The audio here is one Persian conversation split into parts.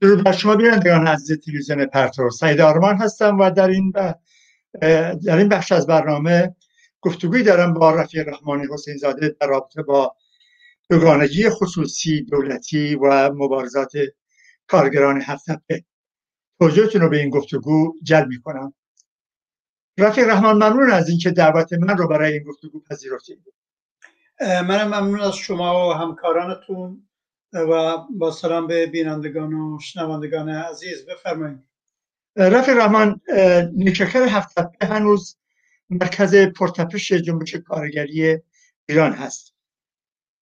درود بر شما بینندگان عزیز تلویزیون پرتو. سعید آرمان هستم و در این در این بخش از برنامه گفتگوی دارم با رفیق رحمانی حسین زاده در رابطه با دوگانگی خصوصی دولتی و مبارزات کارگران هفتپه توجهتون رو به این گفتگو جلب می کنم رفیق رحمان ممنون از اینکه دعوت من رو برای این گفتگو پذیرفتید. منم ممنون از شما و همکارانتون. و با سلام به بینندگان و شنوندگان عزیز بفرمایید. رفیق رحمان نیشکر هفتپه هنوز مرکز پرتپش جنبش کارگری ایران هست.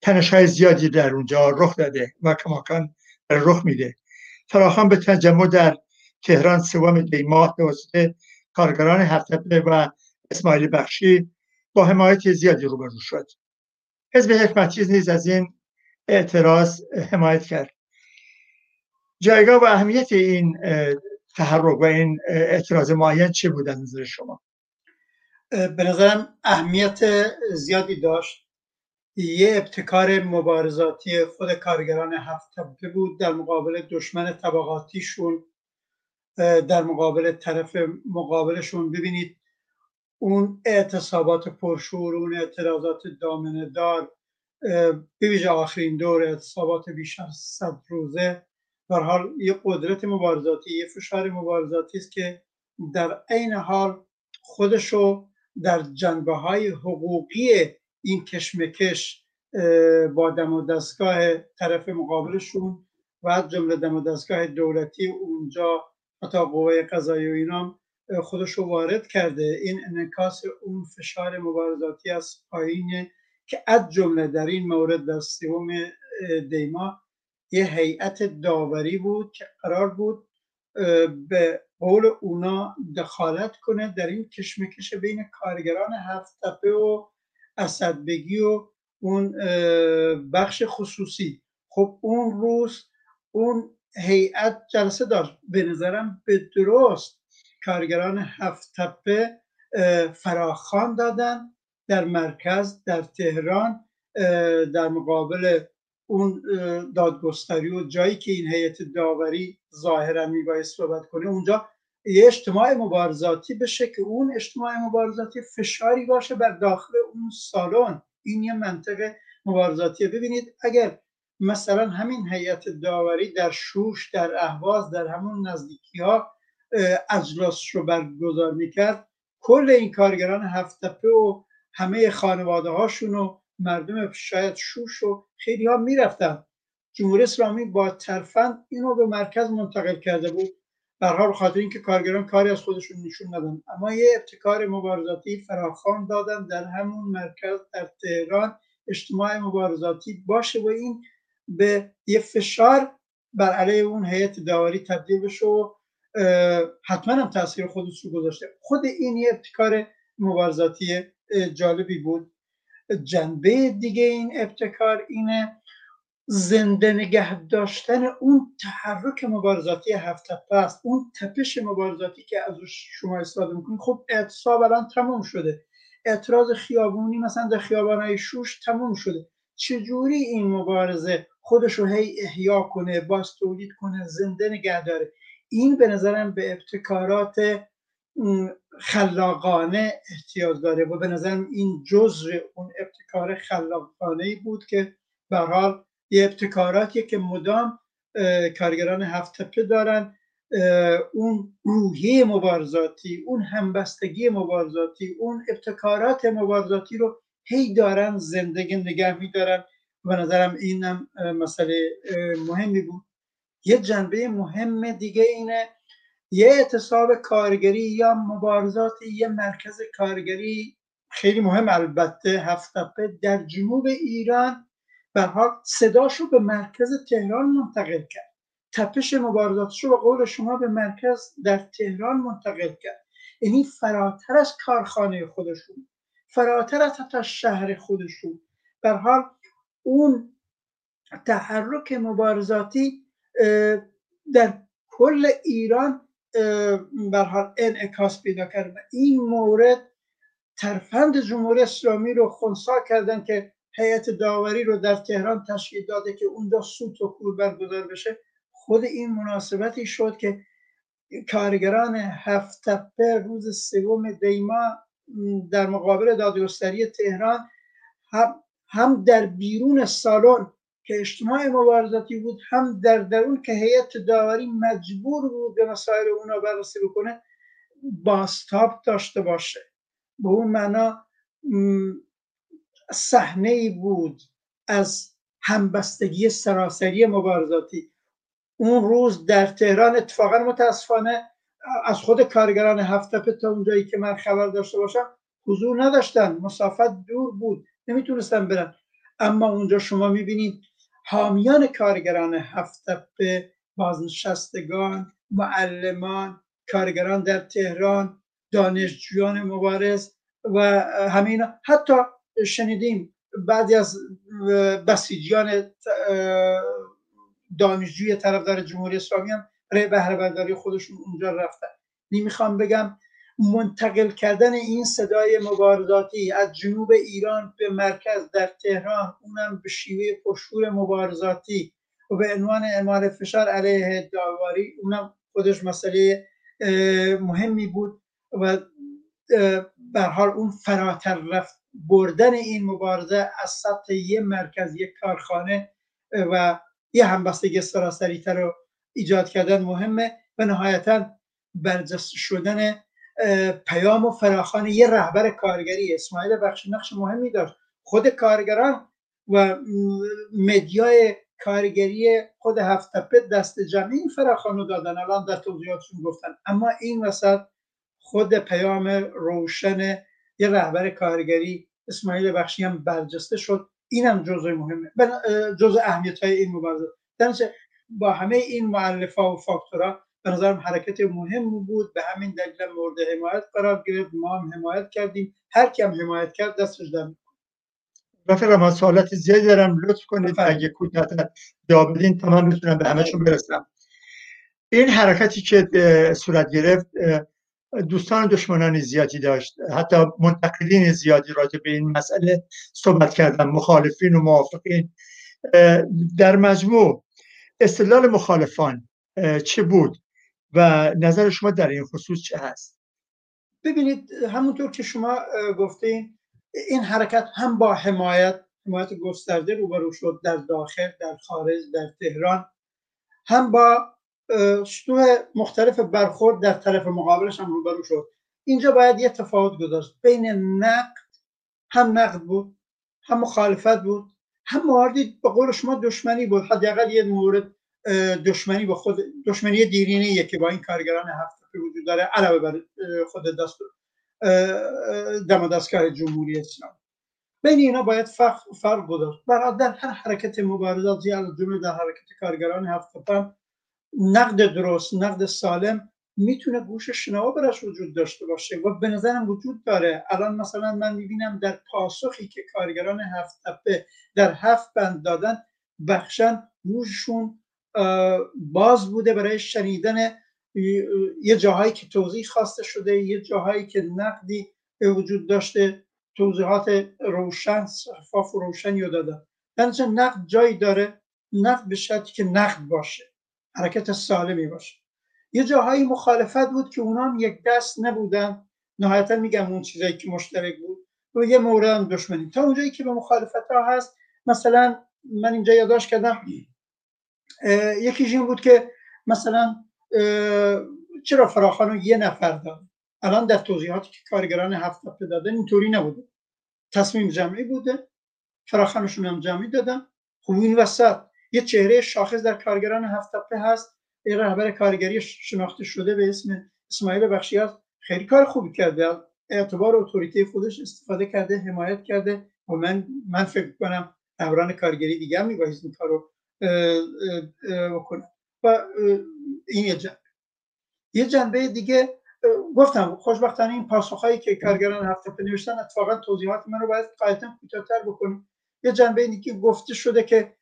تنش های زیادی در اونجا رخ داده و کماکان رخ میده. فراخان به تجمع در تهران سوم دی ماه به کارگران هفتپه و اسماعیل بخشی با حمایت زیادی روبرو شد. حزب حکمتیز نیز از این اعتراض حمایت کرد. جایگاه و اهمیت این تحرک و این اعتراض معین چه بود از نظر شما؟ به نظرم اهمیت زیادی داشت. یه ابتکار مبارزاتی خود کارگران هفت طبقه بود در مقابل دشمن طبقاتیشون. در مقابل طرف مقابلشون. ببینید اون اعتصابات پرشور اون اعتراضات دامنه دار بویژه آخرین دور اعتصابات بیش از صد روزه بر حال یه قدرت مبارزاتی یه فشار مبارزاتی است که در عین حال خودشو در جنبه های حقوقی این کشمکش با دم و دستگاه طرف مقابلشون و جمله دم و دستگاه دولتی اونجا حتی قوه قضایی و اینام خودش وارد کرده. این انکاس اون فشار مبارزاتی از پایین که از جمله در این مورد در سوم دیما یه هیئت داوری بود که قرار بود به قول اونا دخالت کنه در این کشمکش بین کارگران هفت تپه و اسدبگی و اون بخش خصوصی. خب اون روز اون هیئت جلسه داشت. به نظرم به درست کارگران هفت تپه فراخان دادن. در مرکز در تهران در مقابل اون دادگستری و جایی که این هیئت داوری ظاهرا میبایست صحبت کنه اونجا یه اجتماع مبارزاتی بشه که اون اجتماع مبارزاتی فشاری باشه بر داخل اون سالن. این یه منطق مبارزاتیه. ببینید اگر مثلا همین هیئت داوری در شوش در اهواز در همون نزدیکی ها اجلاس رو برگزار می‌کرد کل این کارگران هفتپه و همه خانواده هاشون و مردم شاید شوش و خیلی ها می‌رفتن. جمهوری اسلامی با ترفند اینو به مرکز منتقل کرده بود. در حال خاطر اینکه کارگران کاری از خودشون نشون ندن اما یه ابتکار مبارزاتی فراخوان دادن در همون مرکز در تهران. اجتماع مبارزاتی باشه و این به یه فشار بر علیه اون هیئت داوری تبدیل بشه و حتما هم تاثیر خودش رو گذاشته. خود این یه ابتکار مبارزاتی جالبی بود. جنبه دیگه این ابتکار اینه زنده نگه داشتن اون تحرک مبارزاتی هفت است. اون تپش مبارزاتی که از شما استفاده می‌کنید خب اعتصاب الان تموم شده. اعتراض خیابونی مثلا در خیابانهای شوش تموم شده. چجوری این مبارزه خودش رو هی احیا کنه باز تولید کنه زنده نگه داره؟ این به نظرم به ابتکارات خلاقانه احتیاج داره و به نظرم این جزء اون ابتکار خلاقانه ای بود که به حال یه ابتکاراتی که مدام کارگران هفت تپه دارن اون روحیه مبارزاتی اون همبستگی مبارزاتی اون ابتکارات مبارزاتی رو هی دارن زندگی نگه میدارن و نظرم اینم مسئله مهمی بود. یه جنبه مهم دیگه اینه یه اعتصاب کارگری یا مبارزات یه مرکز کارگری خیلی مهم البته هفتپه در جنوب ایران. به حال صداشو به مرکز تهران منتقل کرد. تپش مبارزاتش رو به قول شما به مرکز در تهران منتقل کرد. یعنی فراتر از کارخانه خودشون فراتر از حتی شهر خودشون. در حال اون تحرک مبارزاتی در کل ایران بر حال انعکاس پیدا کرد و این مورد ترفند جمهوری اسلامی رو خونسا کردن که هیئت داوری رو در تهران تشکیل داده که اونجا سوت و کور برگزار بشه. خود این مناسبتی شد که کارگران هفت تپه روز سوم دیما در مقابل دادگستری تهران هم در بیرون سالن که اجتماع مبارزاتی بود هم در درون که هیئت داوری مجبور بود به مسائل اونا بررسی بکنه باستاب داشته باشه. به اون معنا صحنه ای بود از همبستگی سراسری مبارزاتی اون روز در تهران اتفاقا متاسفانه از خود کارگران هفت تا اونجایی که من خبر داشته باشم حضور نداشتن. مسافت دور بود. نمی‌تونستن برن. اما اونجا شما می‌بینید حامیان کارگران هفت به بازنشستگان معلمان کارگران در تهران دانشجویان مبارز و همین حتی شنیدیم بعضی از بسیجیان دانشجوی طرفدار جمهوری اسلامی هم برای بهره برداری خودشون اونجا رفتن. نمی‌خوام بگم منتقل کردن این صدای مبارزاتی از جنوب ایران به مرکز در تهران اونم به شیوه پشور مبارزاتی و به عنوان اعمال فشار علیه داوری اونم خودش مسئله مهمی بود و به حال اون فراتر رفت. بردن این مبارزه از سطح یه مرکز یک کارخانه و یه همبستگی سراسری تر رو ایجاد کردن مهمه و نهایتا برجسته شدن پیام و فراخان یه رهبر کارگری. اسماعیل بخش نقش مهمی داشت. خود کارگران و مدیای کارگری خود هفتپه دست جمعی این فراخان دادن. الان در توضیحاتشون گفتن. اما این وسط خود پیام روشن یه رهبر کارگری اسماعیل بخشی هم برجسته شد. اینم جزء مهمه. جزء اهمیت های این مبارزه. با همه این معلفه و فاکتورها به نظرم حرکت مهم بود به همین دلیل مورد حمایت قرار گرفت. ما هم حمایت کردیم. هر کم حمایت کرد دستش در رفیق ما سوالات زیادی دارم. لطف کنید اگه کوتاه جواب بدین. تا من بتونم به همهشون برسم. این حرکتی که صورت گرفت دوستان دشمنان زیادی داشت. حتی منتقدین زیادی راجع به این مسئله صحبت کردن. مخالفین و موافقین. در مجموع استدلال مخالفان چه بود؟ و نظر شما در این خصوص چه هست؟ ببینید همونطور که شما گفتین این حرکت هم با حمایت حمایت گسترده روبرو شد در داخل در خارج در تهران هم با سطوح مختلف برخورد در طرف مقابلش هم روبرو شد. اینجا باید یه تفاوت گذاشت. بین نقد هم نقد بود هم مخالفت بود هم مواردی به قول شما دشمنی بود. حداقل یه مورد دشمنی با خود دشمنی دیرینه که با این کارگران هفته وجود داره علاوه بر خود دستور دم دستگاه جمهوری اسلام بین اینا باید فرق, فرق گذاشت. در هر حرکت مبارزات زیاد جمله در حرکت کارگران هفته نقد درست نقد سالم می‌تونه گوش شنوا برش وجود داشته باشه و به نظرم وجود داره. الان مثلا من می‌بینم در پاسخی که کارگران هفت تپه در هفت بند دادن بخشن گوششون باز بوده برای شنیدن یه جاهایی که توضیح خواسته شده یه جاهایی که نقدی وجود داشته توضیحات روشن صفاف و روشنی رو دادن در نقد جایی داره نقد به شرطی که نقد باشه حرکت سالمی باشه. یه جاهایی مخالفت بود که اونا یک دست نبودن. نهایتا میگم اون چیزایی که مشترک بود. و یه مورد دشمنی. تا اونجایی که به مخالفت ها هست مثلا من اینجا یادداشت کردم یکیش این بود که مثلا چرا فراخانو یه نفر داد؟ الان در توضیحاتی که کارگران هفت هفته دادن اینطوری نبوده. تصمیم جمعی بوده. فراخانشون هم جمعی دادن. خب این وسط. یه چهره شاخص در کارگران هفت هفته هست. یه رهبر کارگری شناخته شده به اسم اسماعیل بخشی هست خیلی کار خوبی کرده. اعتبار اتوریته خودش استفاده کرده حمایت کرده. و من من فکر کنم رهبران کارگری دیگه هم میبایست این کارو بکنم و این یه جنبه یه جنبه دیگه گفتم خوشبختانه این پاسخهایی که کارگران هفته نوشتن اتفاقا توضیحات من رو باید قایتا کوتاه‌تر بکنیم یه جنبه دیگه گفته شده که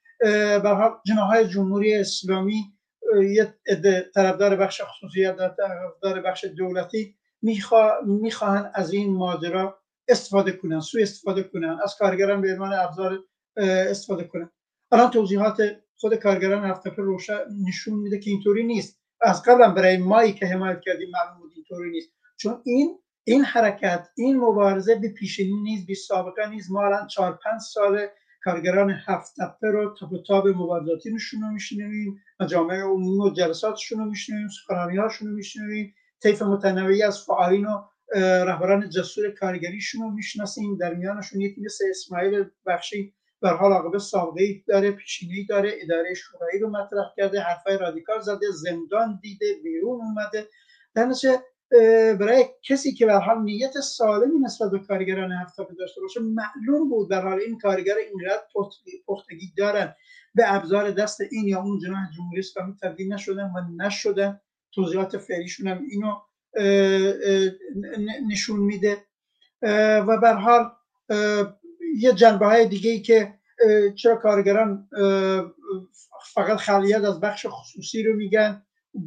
به جناهای جمهوری اسلامی یه طرفدار بخش خصوصیت طرفدار بخش دولتی می‌خواهند از این ماجرا استفاده کنن سو استفاده کنن از کارگران به عنوان ابزار استفاده کنن الان توضیحات خود کارگران هفتپه روشن نشون میده که اینطوری نیست. از قبل برای مایی که حمایت کردیم معلوم بود اینطوری نیست. چون این این حرکت این مبارزه به پیشینی نیست بی سابقه نیست. ما الان چهار پنج سال کارگران هفت تپه رو تاب و تاب مبارزاتیشون رو میشنویم. مجامع عمومی و جلساتشون رو میشنویم سخنرانی هاشون رو میشنویم. طیف متنوعی از فعالین و رهبران جسور کارگریشون رو می‌شناسیم. در میانشون یکی مثل اسماعیل بخشی در حال عاقبه سابقه داره پیشینی داره اداره شورایی رو مطرح کرده حرفای رادیکال زده زندان دیده بیرون اومده. در برای کسی که به حال نیت سالمی نسبت به کارگران هفته داشته باشه معلوم بود در حال این کارگر اینقدر پختگی دارن. به ابزار دست این یا اون جناح جمهوری اسلامی تبدیل نشدن و نشدن. توضیحات فعلیشون هم اینو نشون میده. و به حال یه جنبه های دیگه ای که چرا کارگران فقط خلیت از بخش خصوصی رو میگن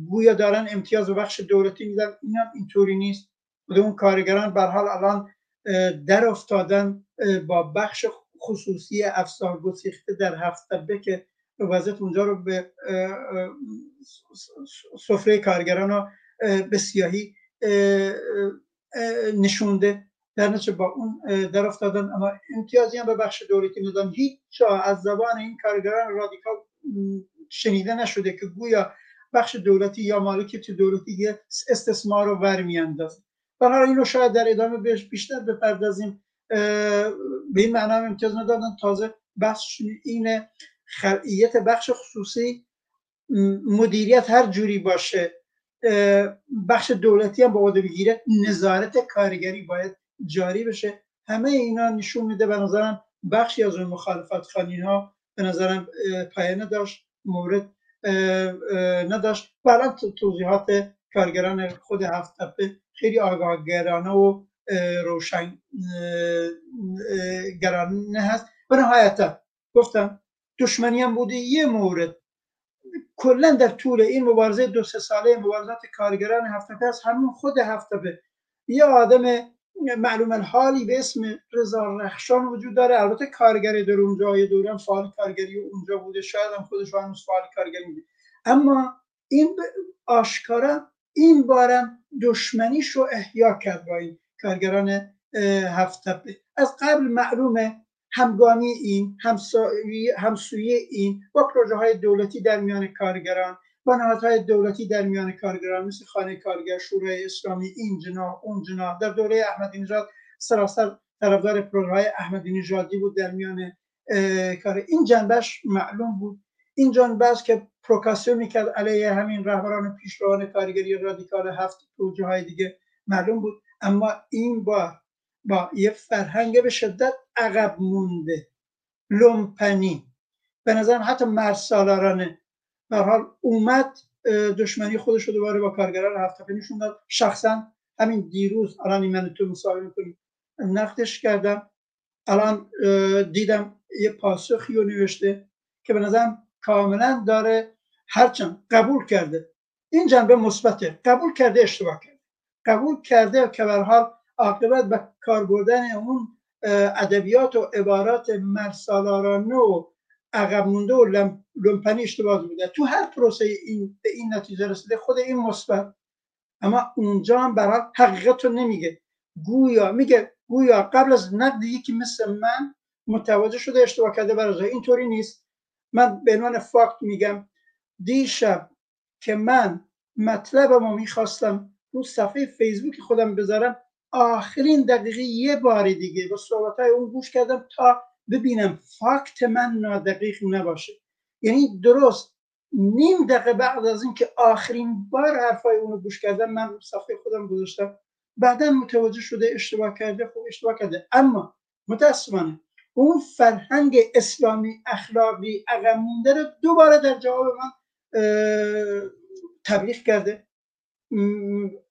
گویا دارن امتیاز و بخش دولتی میدن این هم اینطوری نیست. بوده اون کارگران حال الان در افتادن با بخش خصوصی افسار گسیخته در هفته که وضعیت اونجا رو به سفره کارگران رو به سیاهی نشونده. در نتیجه با اون در افتادن اما امتیازی هم به بخش دولتی میدن هیچ از زبان این کارگران رادیکال شنیده نشده که گویا بخش دولتی یا مالکیت دولتی استثمار رو ور میاندازه برای این رو شاید در ادامه بهش بیشتر بپردازیم. به این معنا امتیاز ندادن تازه بحث اینه خلعیت بخش خصوصی مدیریت هر جوری باشه بخش دولتی هم با بگیره نظارت کارگری باید جاری بشه. همه اینا نشون میده به نظرم بخشی از اون مخالفت خانی ها به نظرم پایانه داشت مورد نداشت. برای توضیحات کارگران خود هفت تپه خیلی آگاهگرانه و روشن گرانه هست. و نهایتا گفتم دشمنی هم بوده یه مورد. کلا در طول این مبارزه دو سه ساله مبارزات کارگران هفت هست همون خود هفت یه آدم معلوم الحالی به اسم رضا رخشان وجود داره. البته کارگری در اونجا یه دوران فعال کارگری اونجا بوده. شاید هم خودش هنوز فعال کارگری بوده. اما این آشکارا این بارم دشمنیش رو احیا کرد با این کارگران هفت از قبل معلومه همگامی این همسوی این با پروژه های دولتی در میان کارگران با نهادهای دولتی در میان کارگران مثل خانه کارگر شورای اسلامی این جنا اون جنا. در دوره احمدی نژاد سراسر طرفدار پروژه احمدی نژادی بود در میان کار. این جنبش معلوم بود. این جنبه که پروکاسیو می‌کرد علیه همین رهبران پیشروان کارگری رادیکال هفت پروژه های دیگه معلوم بود. اما این با با یه فرهنگ به شدت عقب مونده. لومپنی. به نظرم حتی مرسالارانه به حال اومد دشمنی خودش رو دوباره با کارگران هفت نشون داد. شخصا همین دیروز الان من تو مصاحبه می‌کنیم نقدش کردم. الان دیدم یه پاسخی رو نوشته که به نظرم کاملا داره هرچند قبول کرده. این جنبه مثبته. قبول کرده اشتباه کرده. قبول کرده که به حال عاقبت به کار بردن اون ادبیات و عبارات مرسالارانه و عقب مونده و لمپنی اشتباه بوده تو هر پروسه این به این نتیجه رسیده خود این مثبت. اما اونجا هم برای حقیقت رو نمیگه. گویا میگه گویا قبل از نقد یکی مثل من متوجه شده اشتباه کرده برای اینطوری نیست. من به عنوان فاکت میگم دیشب که من مطلب ما می‌خواستم رو صفحه فیسبوک خودم بذارم آخرین دقیقه یه بار دیگه با صحبت های اون گوش کردم تا ببینم فاکت من نادقیق نباشه. یعنی درست نیم دقیقه بعد از اینکه آخرین بار حرفای اونو گوش کردم من رو صفحه خودم گذاشتم. بعدا متوجه شده اشتباه کرده خب اشتباه کرده. اما متاسفانه اون فرهنگ اسلامی اخلاقی عقب مونده رو دوباره در جواب من تبلیغ کرده.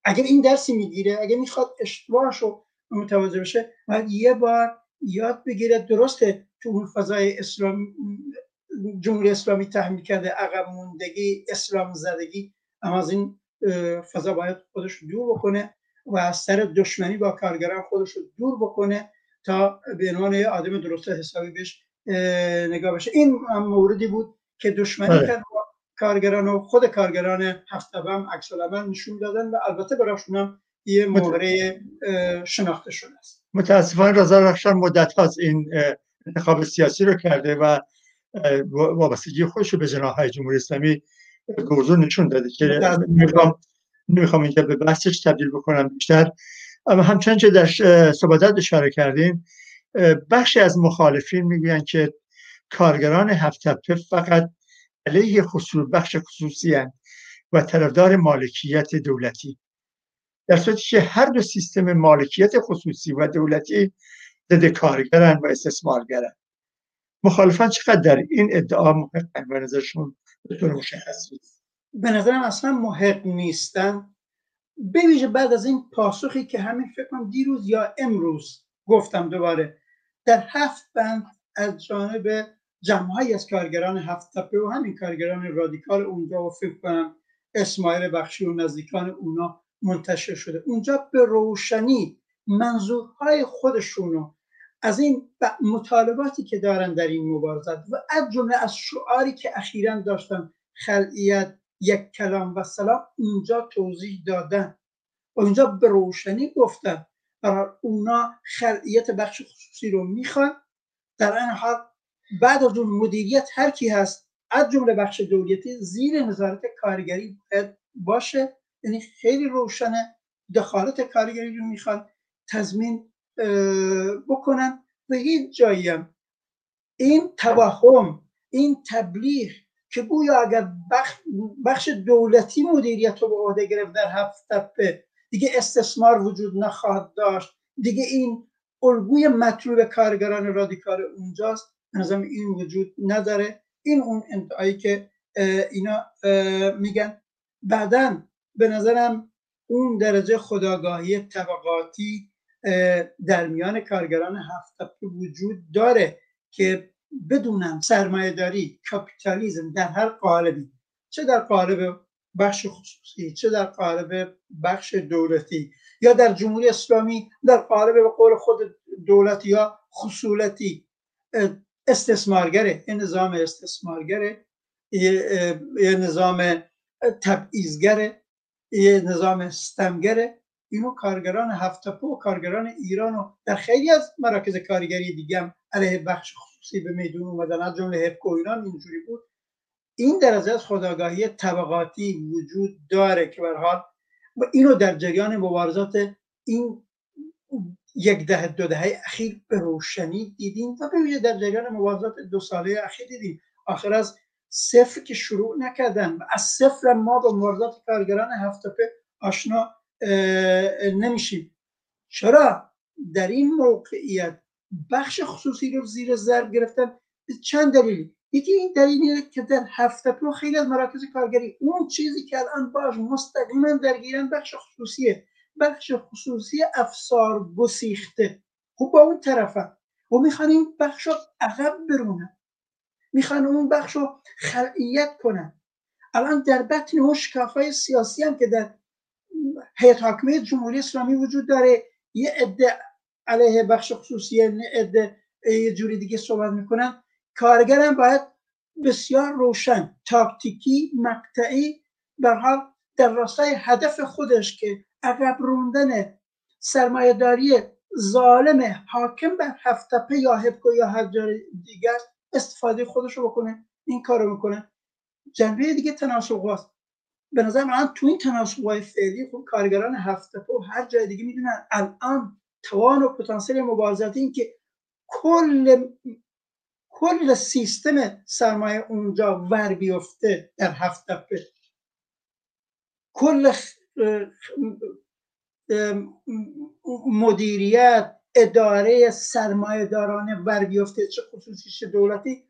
اگر این درسی می‌گیره اگر می‌خواد اشتباهش رو متوجه بشه باید یه بار یاد بگیره درسته تو اون فضای اسلام جمهوری اسلامی تحمیل کرده عقب موندگی اسلام زدگی اما از این فضا باید خودش دور بکنه و از سر دشمنی با کارگران خودش رو دور بکنه تا به عنوان آدم درست حسابی بهش نگاه بشه این موردی بود که دشمنی بله. کرد کارگران و خود کارگران هفته هم عکس نشون دادن و البته براشون هم یه مهره شناخته شده است متاسفانه رضا رخشان مدت هاست این انتخاب سیاسی رو کرده و وابستگی خودش رو به جناح جمهوری اسلامی گوزون نشون داده که نمی‌خوام نمی‌خوام اینجا به بحثش تبدیل بکنم بیشتر. اما همچنان که در صحبتات اشاره کردیم بخشی از مخالفین می‌گویند که کارگران هفتپه فقط علیه خصوص بخش خصوصی هن و طرفدار مالکیت دولتی. در صورتی که هر دو سیستم مالکیت خصوصی و دولتی ضد کارگرن و استثمارگرن. مخالفان چقدر در این ادعا محقن به نظرشون به طور مشخص به نظرم اصلا محق نیستن. بویژه بعد از این پاسخی که همین فکر کنم دیروز یا امروز گفتم دوباره در هفت بند از جانب جمعهایی از کارگران هفت تپه و همین کارگران رادیکال اونجا و فکر کنم اسماعیل بخشی و نزدیکان اونا منتشر شده. اونجا به روشنی منظورهای خودشونو از این مطالباتی که دارن در این مبارزت و از جمله از شعاری که اخیرا داشتن خلعیت یک کلام و سلام اونجا توضیح دادن. اونجا به روشنی گفتن. اونا خلعیت بخش خصوصی رو می‌خوان. در این حال بعد از اون مدیریت هر کی هست از جمله بخش دولتی زیر نظارت کارگری باشه. یعنی خیلی روشنه دخالت کارگری رو می‌خوان تضمین بکنن و هیچ جایی هم. این توهم این تبلیغ که گویا اگر بخش, دولتی مدیریت رو به عهده گرفت در هفت تپه دیگه استثمار وجود نخواهد داشت دیگه این الگوی مطلوب کارگران رادیکال اونجاست نظام این وجود نداره. این اون انتهایی که اینا میگن. بعدا به نظرم اون درجه خداگاهی طبقاتی در میان کارگران هفت وجود داره که بدونم سرمایه داری کاپیتالیزم در هر قالبی چه در قالب بخش خصوصی چه در قالب بخش دولتی یا در جمهوری اسلامی در قالب به قول خود دولتی یا خصولتی. استثمارگره یه نظام استثمارگره یه نظام تبعیضگره. یه نظام ستمگره اینو کارگران هفتپو و کارگران ایران و در خیلی از مراکز کارگری دیگه هم علیه بخش خصوصی به میدون اومدن. از جمله هپکو ایران اینجوری بود. این درجه از خداگاهی طبقاتی وجود داره که حال و اینو در جریان مبارزات این یک دهه دو دهه اخیر به روشنی دیدیم و به در جریان مبارزات دو ساله اخیر دیدیم. آخر از صفر که شروع نکردن. از صفر ما با مبارزات کارگران هفتپه آشنا نمیشیم. چرا؟ در این موقعیت بخش خصوصی رو زیر ضرب گرفتن. چند دلیل؟ یکی این دلیلی که در هفته پرو خیلی از مراکز کارگری اون چیزی که الان باش مستقیما درگیرن بخش خصوصیه. بخش خصوصی افسار گسیخته. خب با اون طرفم و می‌خوان این بخش عقب برونن. می‌خوان اون بخش رو خلعیت کنن. الان در بطن اون شکافای سیاسی هم که در هیئت حاکمه جمهوری اسلامی وجود داره یه عده علیه بخش خصوصی یه عده یه جوری دیگه صحبت می‌کنن کارگرم باید بسیار روشن تاکتیکی مقطعی به حال در راستای هدف خودش که عقب روندن سرمایهداری ظالم حاکم بر هفتپه یا هبکو یا هر دیگر استفاده خودش رو بکنه این کارو می‌کنه جنبه دیگه تناسق به نظر من تو این تناسب فعلی خب کارگران هفته و هر جای دیگه می‌دونن الان توان و پتانسیل مبارزاتی این که کل کل سیستم سرمایه اونجا ور بیفته در هفته کل مدیریت اداره سرمایه دارانه ور بیفته چه خصوصی چه دولتی.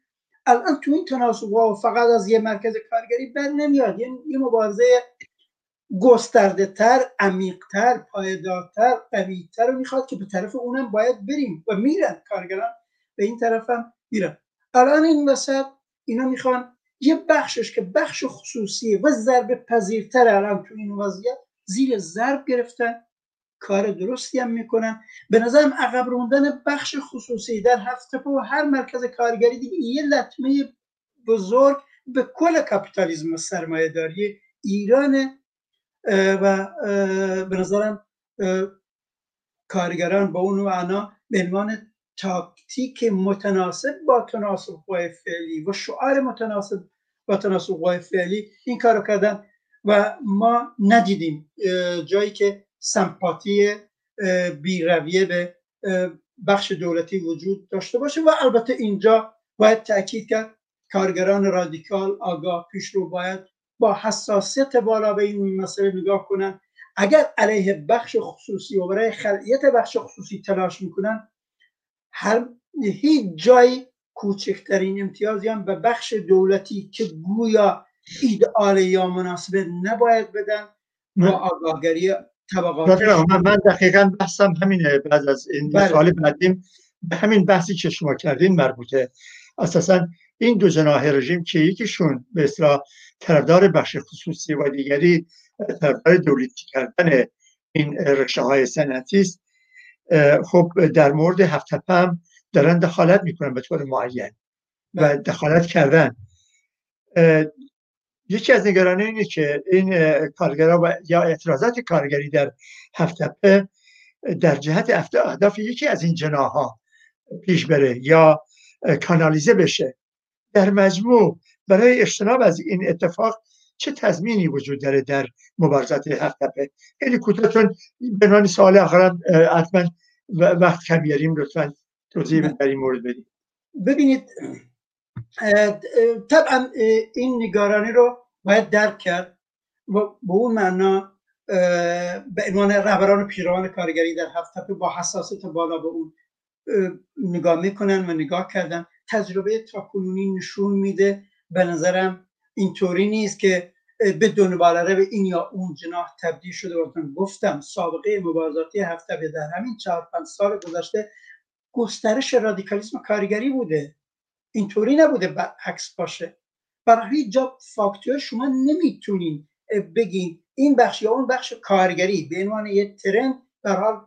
الان تو این تناسب ها فقط از یه مرکز کارگری بر نمیاد. یعنی یه مبارزه گسترده تر عمیقتر پایدارتر قویتر رو می‌خواد که به طرف اونم باید بریم و میرن. کارگران به این طرف هم میرن. الان این وسط اینا می‌خوان یه بخشش که بخش خصوصی و ضرب پذیرتر الان تو این وضعیت زیر ضرب گرفتن. کار درستی هم می‌کنن. به نظرم عقب روندن بخش خصوصی در هفته و هر مرکز کارگری دیگه یه لطمه بزرگ به کل کپیتالیزم و سرمایه داری ایران و به نظرم کارگران با اون معنا به عنوان تاکتیک متناسب با تناسب قوای فعلی و شعار متناسب با تناسب قوای فعلی این کارو کردن و ما ندیدیم. جایی که سمپاتی بیرویه به بخش دولتی وجود داشته باشه و البته اینجا باید تاکید کرد کارگران رادیکال آگاه پیشرو باید با حساسیت بالا به این مسئله نگاه کنن. اگر علیه بخش خصوصی و برای خلقیت بخش خصوصی تلاش می‌کنن هر هیچ جای کوچکترین امتیازی هم به بخش دولتی که گویا ایدئال یا مناسبه نباید بدن با آگاهگری طبقات من, من دقیقا بحثم همینه بعد از این بله. سوال بعدیم به همین بحثی که شما کردین مربوطه اساسا این دو جناح رژیم که یکیشون به اصطلاح طرفدار بخش خصوصی و دیگری طرفدار دولتی کردن این رشته های سنتی است خب در مورد هفت هم دارن دخالت می‌کنن به طور معین و بله. دخالت کردن یکی از نگرانی اینه که این کارگرا و یا اعتراضات کارگری در هفتپه در جهت اهداف یکی از این جناها پیش بره یا کانالیزه بشه. در مجموع برای اجتناب از این اتفاق چه تضمینی وجود داره در مبارزات هفتپه خیلی کوتاه چون به سوال آخرم حتما وقت کم بیاریم لطفا توضیح در این مورد بدیم ببینید طبعا این نگارانی رو باید درک کرد و به اون معنا به عنوان رهبران و پیروان کارگری در هفته با حساسیت بالا به اون نگاه می‌کنن و نگاه کردن. تجربه تاکنونی نشون میده به نظرم اینطوری نیست که به دنباله به این یا اون جناح تبدیل شده بودن گفتم سابقه مبارزاتی هفته در همین چهار پنج سال گذشته گسترش رادیکالیسم کارگری بوده. اینطوری نبوده عکس باشه. برای هیچ جا فاکتور شما نمی‌تونین بگین این بخش یا اون بخش کارگری به عنوان یه ترند در حال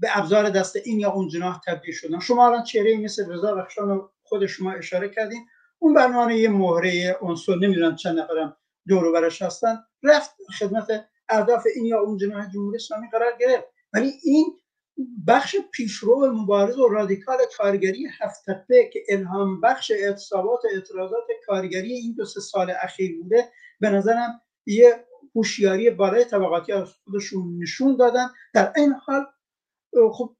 به ابزار دست این یا اون جناح تبدیل شدن. شما الان چهره مثل رضا بخشان خود شما اشاره کردین. اون به عنوان یه مهره عنصر نمی‌دونم چند نفرم دور برش هستن. رفت خدمت اهداف این یا اون جناح جمهوری اسلامی قرار گرفت. ولی این بخش پیشرو مبارز و رادیکال کارگری هفتپه که الهام بخش اعتصابات اعتراضات کارگری این دو سه سال اخیر بوده به نظرم یه هوشیاری بالای طبقاتی از خودشون نشون دادن. در این حال خب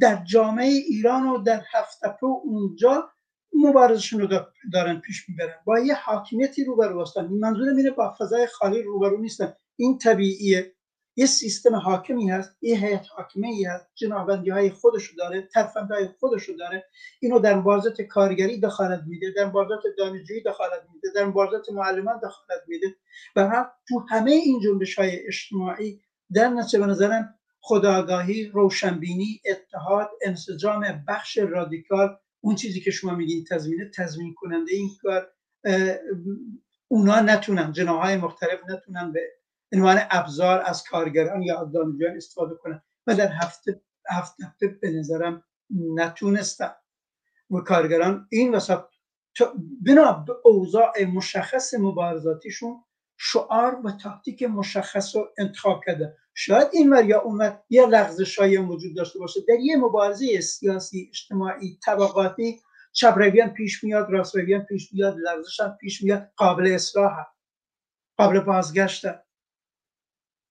در جامعه ایران و در هفتپه اونجا مبارزشون رو دارن پیش می‌برن. با یه حاکمیتی روبرو هستن. منظور میره با فضای خالی روبرو نیستن. این طبیعیه. یه سیستم حاکمی هست یه هیئت حاکمه هست جنابندی های خودشو داره ترفند های خودشو داره. اینو در مبارزات کارگری دخالت میده در مبارزات دانشجویی دخالت میده در مبارزات معلمان دخالت میده. و هم تو همه این جنبش های اجتماعی در نتیجه به نظرم خداگاهی روشنبینی اتحاد انسجام بخش رادیکال اون چیزی که شما میگین تضمینه تضمین کننده این کار اونا نتونن جناهای مختلف نتونن به عنوان ابزار از کارگران یا دانشجویان استفاده کنن. و در هفته هفته به نظرم نتونستن و کارگران این وسط بنا به اوضاع مشخص مبارزاتیشون شعار و تاکتیک مشخص رو انتخاب کرده. شاید این ور یا ور یه لغزش وجود داشته باشه. در یه مبارزه سیاسی اجتماعی طبقاتی چپ پیش میاد راست پیش میاد لغزش هم پیش میاد قابل اصلاح قابل بازگشت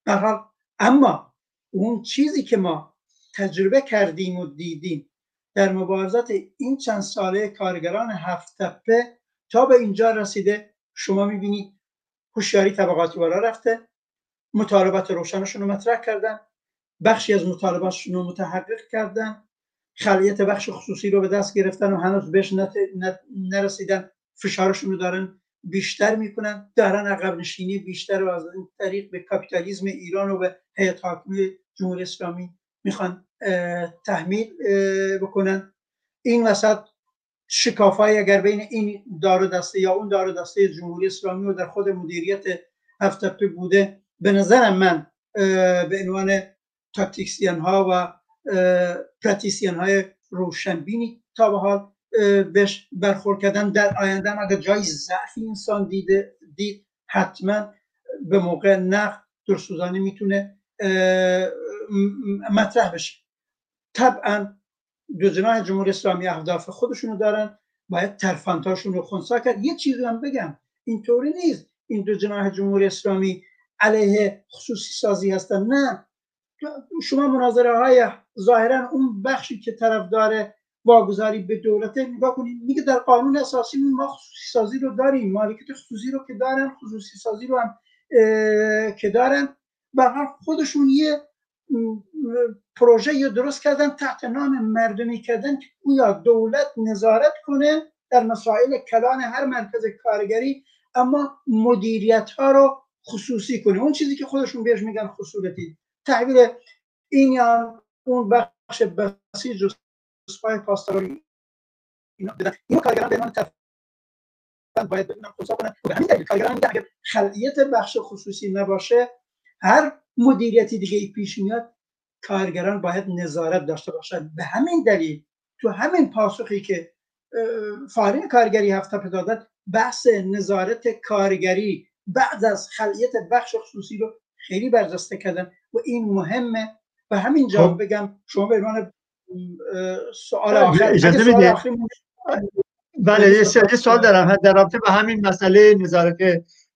حال اما اون چیزی که ما تجربه کردیم و دیدیم در مبارزات این چند ساله کارگران هفت تپه تا به اینجا رسیده شما می‌بینید هوشیاری طبقاتی بالا رفته مطالبات روشنشون رو مطرح کردن بخشی از مطالباتشون رو متحقق کردن خلیت بخش خصوصی رو به دست گرفتن و هنوز بهش نرسیدن فشارشون رو دارن بیشتر می‌کنن. دارن عقب نشینی بیشتر و از این طریق به کاپیتالیزم ایران و به هیئت حاکمه جمهوری اسلامی می‌خوان تحمیل بکنن. این وسط شکافایی اگر بین این دار دسته یا اون دار دسته جمهوری اسلامی و در خود مدیریت هفتپه بوده به نظرم من به عنوان تاکتیکسیان ها و پراتیسیان های روشنبینی تا به حال بهش برخورد کردن در آینده اگر جای ضعفی انسان دیده دید حتما به موقع نقد درسوزانی می‌تونه مطرح بشه. طبعا جناح جمهوری اسلامی اهداف خودشونو دارن باید ترفندهاشون رو خونسا کرد. یه چیزی هم بگم اینطوری نیست. این دو جناح جمهوری اسلامی علیه خصوصی سازی هستن. نه. شما مناظره های ظاهرا اون بخشی که طرفدار واگذاری به دولت. نگاه کنید میگه در قانون اساسی ما خصوصی سازی رو داریم. مالکیت خصوصی رو که دارن خصوصی سازی رو هم که دارن. و خودشون یه پروژه یا درست کردن تحت نام مردمی کردن که گویا دولت نظارت کنه در مسائل کلان هر مرکز کارگری اما مدیریت ها رو خصوصی کنه. اون چیزی که خودشون بهش میگن خصوصیتی تحویل این یا اون بخش بسیج و سپای پاسدارانی اینا بدن این کارگران به نام باید ببینن خصوصا کنن به همین دلیل کارگران میگن اگر خلقیت بخش خصوصی نباشه هر مدیریتی دیگه ای پیش میاد کارگران باید نظارت داشته باشند به همین دلیل تو همین پاسخی که فعالین کارگری هفته دادن بحث نظارت کارگری بعد از خلیت بخش خصوصی رو خیلی برجسته کردن. و این مهمه. و همین جا خب. بگم شما به عنوان سوال آخر اجازه بله یه سوال. دارم. در رابطه با همین مسئله نظارت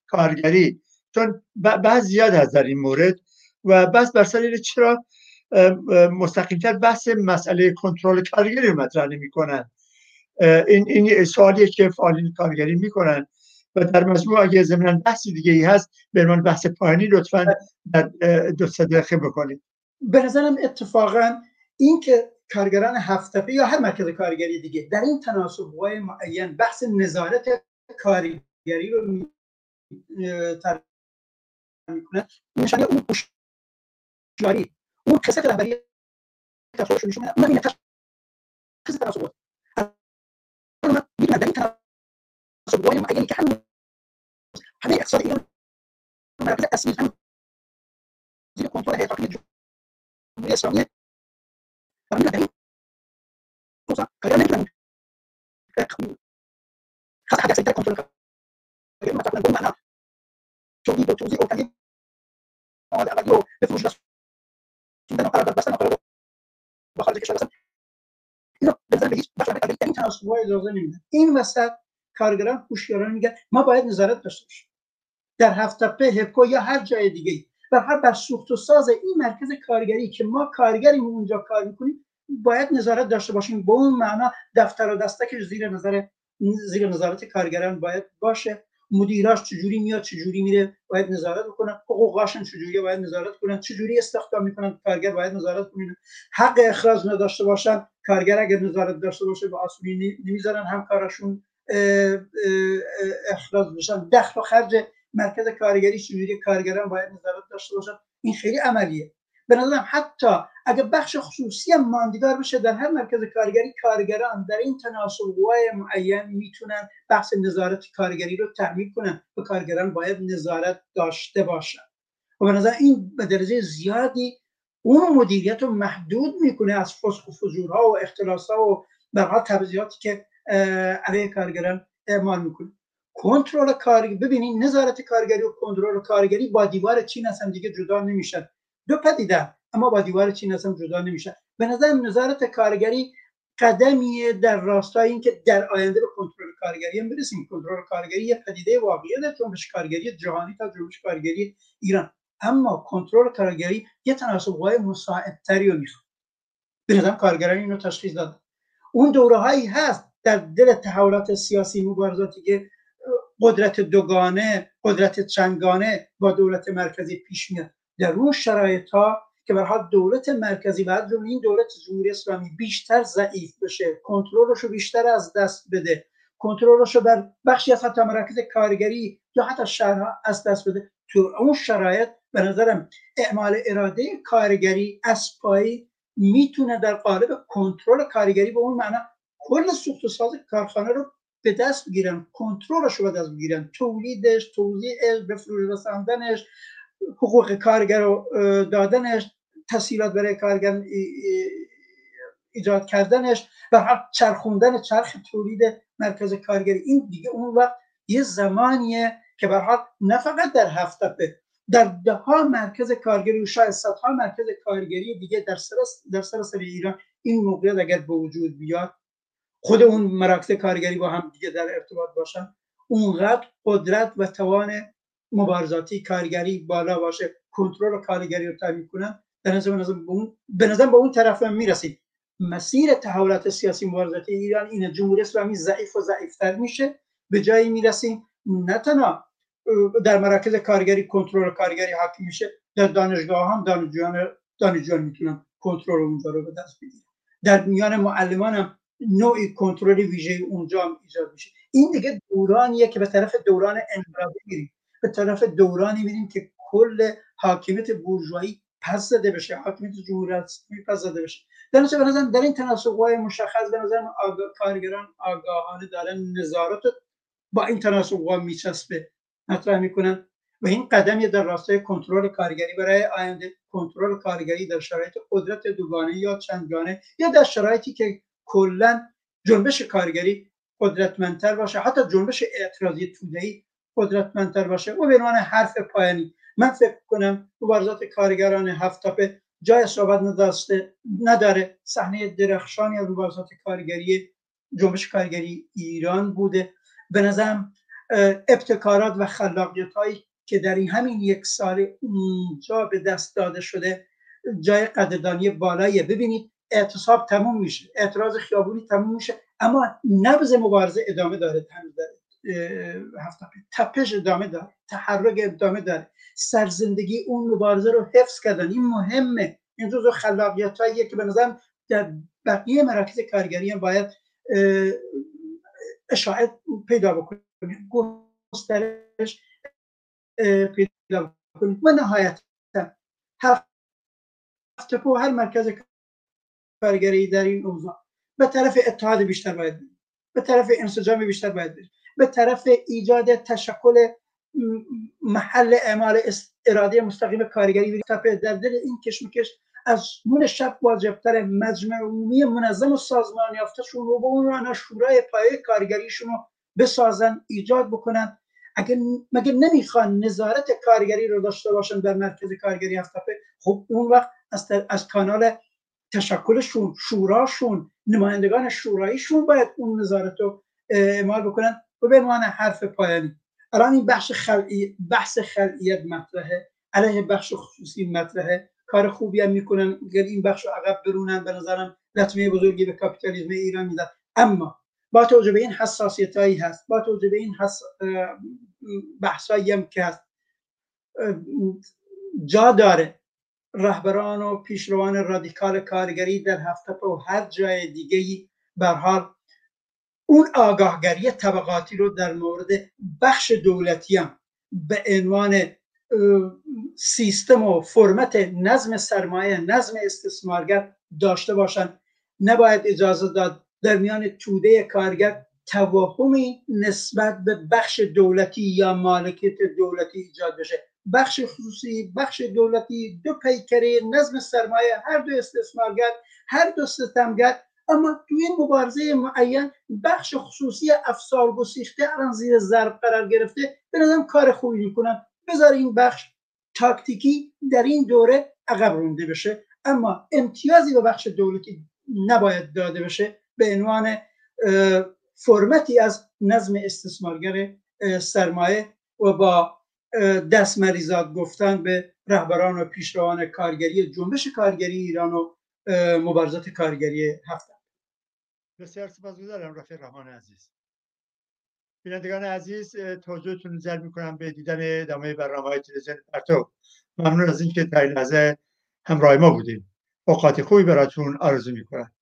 کارگری. چون بعض زیاد هست در این مورد و بس بر سر چرا مستقیمتر بحث مسئله کنترل کارگری رو مطرح نمی‌کنن. این این سوالیه که فعالین کارگری می‌کنن. و در مجموع اگه ضمن بحثی دیگه ای هست به عنوان بحث پایانی لطفا در دو سه دقیقه بکنید. به نظرم اتفاقا این که کارگران هفته یا هر مرکز کارگری دیگه. در این تناسب های معین بحث نظارت کارگری رو می‌کنه. نشانه اون هوشیاری اون قصه رهبری تصاویرش نشون میده اونم این قصه تناسب می‌دونم در این تناسب های معینی که همین همه اقتصاد ایران مرکز اصلی هم زیر کنترل هیئت حاکمه جمهوری اسلامی و می‌دونم در این روزا کارگر نمی‌تونن خاص حد اکثر کنترل کارگر مطرح کنن به معنا تولید و توزیع و تهیه مواد اولیه رو به فروش رسوندن قرارداد بستن قرارداد با خارج کشور بستن اینو بخش در این تناسب اجازه این وسط کارگران هوشیارانه میگن ما باید نظارت داشته باشیم در هفت تپه هپکو یا هر جای دیگه و هر بر سوخت و ساز این مرکز کارگری که ما کارگریم اونجا کار می‌کنیم باید نظارت داشته باشیم. به اون معنا دفتر و دستکش زیر نظر زیر نظارت کارگران باید باشه. مدیراش چجوری میاد چجوری میره باید نظارت بکنن. حقوقاشون چجوری باید نظارت کنن. چجوری استخدام می‌کنن کارگر باید نظارت کنن حق اخراج نداشته باشن کارگر اگر نظارت داشته باشه به آسونی نمی‌ذارن همکارشون اخراج بشن. دخل و خرج مرکز کارگری چجوری کارگران باید نظارت داشته باشن؟ این خیلی عملیه. به نظرم حتی اگر بخش خصوصی هم ماندگار بشه در هر مرکز کارگری کارگران در این تناسب‌های معین می‌تونن بحث نظارت کارگری رو تعمیل کنن. و کارگران باید نظارت داشته باشن. و به نظر این به درجه زیادی اون مدیریت رو محدود می‌کنه از فسخ و فجورها و اختلاسها و برها تبذیراتی که علیه کارگران اعمال می‌کنه. کنترل کارگری ببینید نظارت کارگری و کنترل کارگری با دیوار چین اصلا دیگه جدا نمیشن دو پدیده اما با دیوار چین اصلا جدا نمیشه به نظر نظارت کارگری قدمیه در راستای اینکه در آینده به کنترل کارگری هم برسیم کنترل کارگری یه پدیده واقعی در جنبش کارگری جهانی تا جنبش کارگری ایران اما کنترل کارگری یه تناسب‌های مساعدتری رو می‌خواد به نظر کارگران اینو تشخیص داد اون دوره هایی هست در دل تحولات سیاسی مبارزاتی که قدرت دوگانه قدرت چندگانه با دولت مرکزی پیش میاد. در اون شرایط ها که برها دولت مرکزی و جمله این دولت جمهوری اسلامی بیشتر ضعیف بشه کنترلش رو بیشتر از دست بده کنترلش رو بر بخشی از حتی مراکز کارگری یا حتی شهرها از دست بده. تو اون شرایط به نظرم اعمال اراده کارگری از پایی می‌تونه در قالب کنترل کارگری به اون معنا کل سوخت و ساز کارخانه رو به دست بگیرن کنترلش رو به دست بگیرن تولیدش توزیعش به فروش رساندنش حقوق کارگر رو دادنش تسهیلات برای کارگر ایجاد کردنش و چرخوندن چرخ تولید مرکز کارگری. این دیگه اون وقت یه زمانیه که به حال نه فقط در هفته در ده ها مرکز کارگری و شاید صدها مرکز کارگری دیگه در در سراسر ایران این موقعیت اگر به وجود بیاد خود اون مراکز کارگری با هم دیگه در ارتباط باشن اونقدر قدرت و توان مبارزاتی کارگری بالا باشه کنترل کارگری رو تامین کنن به نظر به نظر به اون طرف هم می‌رسید. مسیر تحولات سیاسی مبارزاتی ایران این جمهوری اسلامی ضعیف و ضعیفتر میشه به جایی می‌رسیم نه تنها در مراکز کارگری کنترل کارگری حاکم میشه در دانشگاه هم دانشجویان دانشجویان می‌تونن کنترل اونجا رو به دست بگیرن. در میان معلمان هم نوعی کنترل ویژه اونجا ایجاد میشه. این دیگه دورانیه که به طرف دوران انقلابی میریم. به طرف دورانی میریم که کل حاکمیت بورژوایی پس زده بشه حاکمیت جمهوری پس زده بشه. در به در این تناسق‌های مشخص به نظر کارگران آگاهانه دارن نظارت با این تناسق‌ها میچسبه. مطرح می‌کنن و این قدمی در راستای کنترل کارگری برای آینده کنترل کارگری در شرایط قدرت دوگانه یا چندگانه یا در شرایطی که کلا جنبش کارگری قدرتمندتر باشه حتی جنبش اعتراضی توده‌ای قدرتمندتر باشه. و به حرف پایانی من فکر کنم مبارزات کارگران هفتاپه جای صحبت نداشته نداره. صحنه درخشانی از مبارزات کارگری جنبش کارگری ایران بوده. به نظرم ابتکارات و خلاقیت هایی که در این همین یک سال اونجا به دست داده شده جای قدردانی بالاییه. ببینید اعتصاب تموم میشه اعتراض خیابونی تموم میشه اما نبض مبارزه ادامه داره هفته تپش ادامه داره تحرک ادامه داره سرزندگی اون مبارزه رو حفظ کردن این مهمه. این جزو خلاقیت هاییه که به نظرم در بقیه مراکز کارگری هم باید اشاعت پیدا بکنیم گسترش پیدا کنید و نهایتا هفته و هر مرکز کارگری در این اوضاع. به طرف اتحاد بیشتر باید به طرف انسجام بیشتر باید به طرف ایجاد تشکل محل اعمال اراده مستقیم کارگری در دل این کشمکش از نون شب واجبتر مجمع عمومی منظم و سازمان یافتهشون رو به اون شورای پایه کارگریشون رو بسازن ایجاد بکنن. اگه مگه نمی‌خوان نظارت کارگری رو داشته باشن در مرکز کارگری هفتپه خب اون وقت از, از کانال تشکلشون شوراشون نمایندگان شوراییشون باید اون نظارت رو اعمال بکنن و به عنوان حرف پایانی. الان این بخش خلعی بحث خلعیت مطرحه علیه بخش خصوصی مطرحه. کار خوبی هم می‌کنن اگر این بخش رو عقب برونن به نظرم لطمه بزرگی به کاپیتالیسم ایران میدن. اما با توجه به این حساسیت هایی هست با توجه به این حس... بحث هم که هست جا داره رهبران و پیشروان رادیکال کارگری در هفته و هر جای دیگه ای حال اون آگاهگری طبقاتی رو در مورد بخش دولتی هم به عنوان سیستم و فرمت نظم سرمایه نظم استثمارگر داشته باشند نباید اجازه داد در میان توده کارگر توهمی نسبت به بخش دولتی یا مالکیت دولتی ایجاد بشه. بخش خصوصی بخش دولتی دو پیکره نظم سرمایه هر دو استثمارگر هر دو ستمگر. اما توی مبارزه معین بخش خصوصی افسار گسیخته الان زیر ضرب قرار گرفته به کار خوبی می‌کنن. بذار این بخش تاکتیکی در این دوره عقب رونده بشه. اما امتیازی به بخش دولتی نباید داده بشه به عنوان فرمتی از نظم استثمارگر سرمایه و با دست مریضات گفتن به رهبران و پیشروان کارگری جنبش کارگری ایران و مبارزات کارگری هفته بسیار سپاسگزارم رفیق رحمان عزیز. بینندگان عزیز توجهتون جلب می‌کنم به دیدن ادامه برنامه های تلویزیون پرتو. ممنون از اینکه تا این لحظه همراه ما بودیم اوقات خوبی براتون آرزو می‌کنم.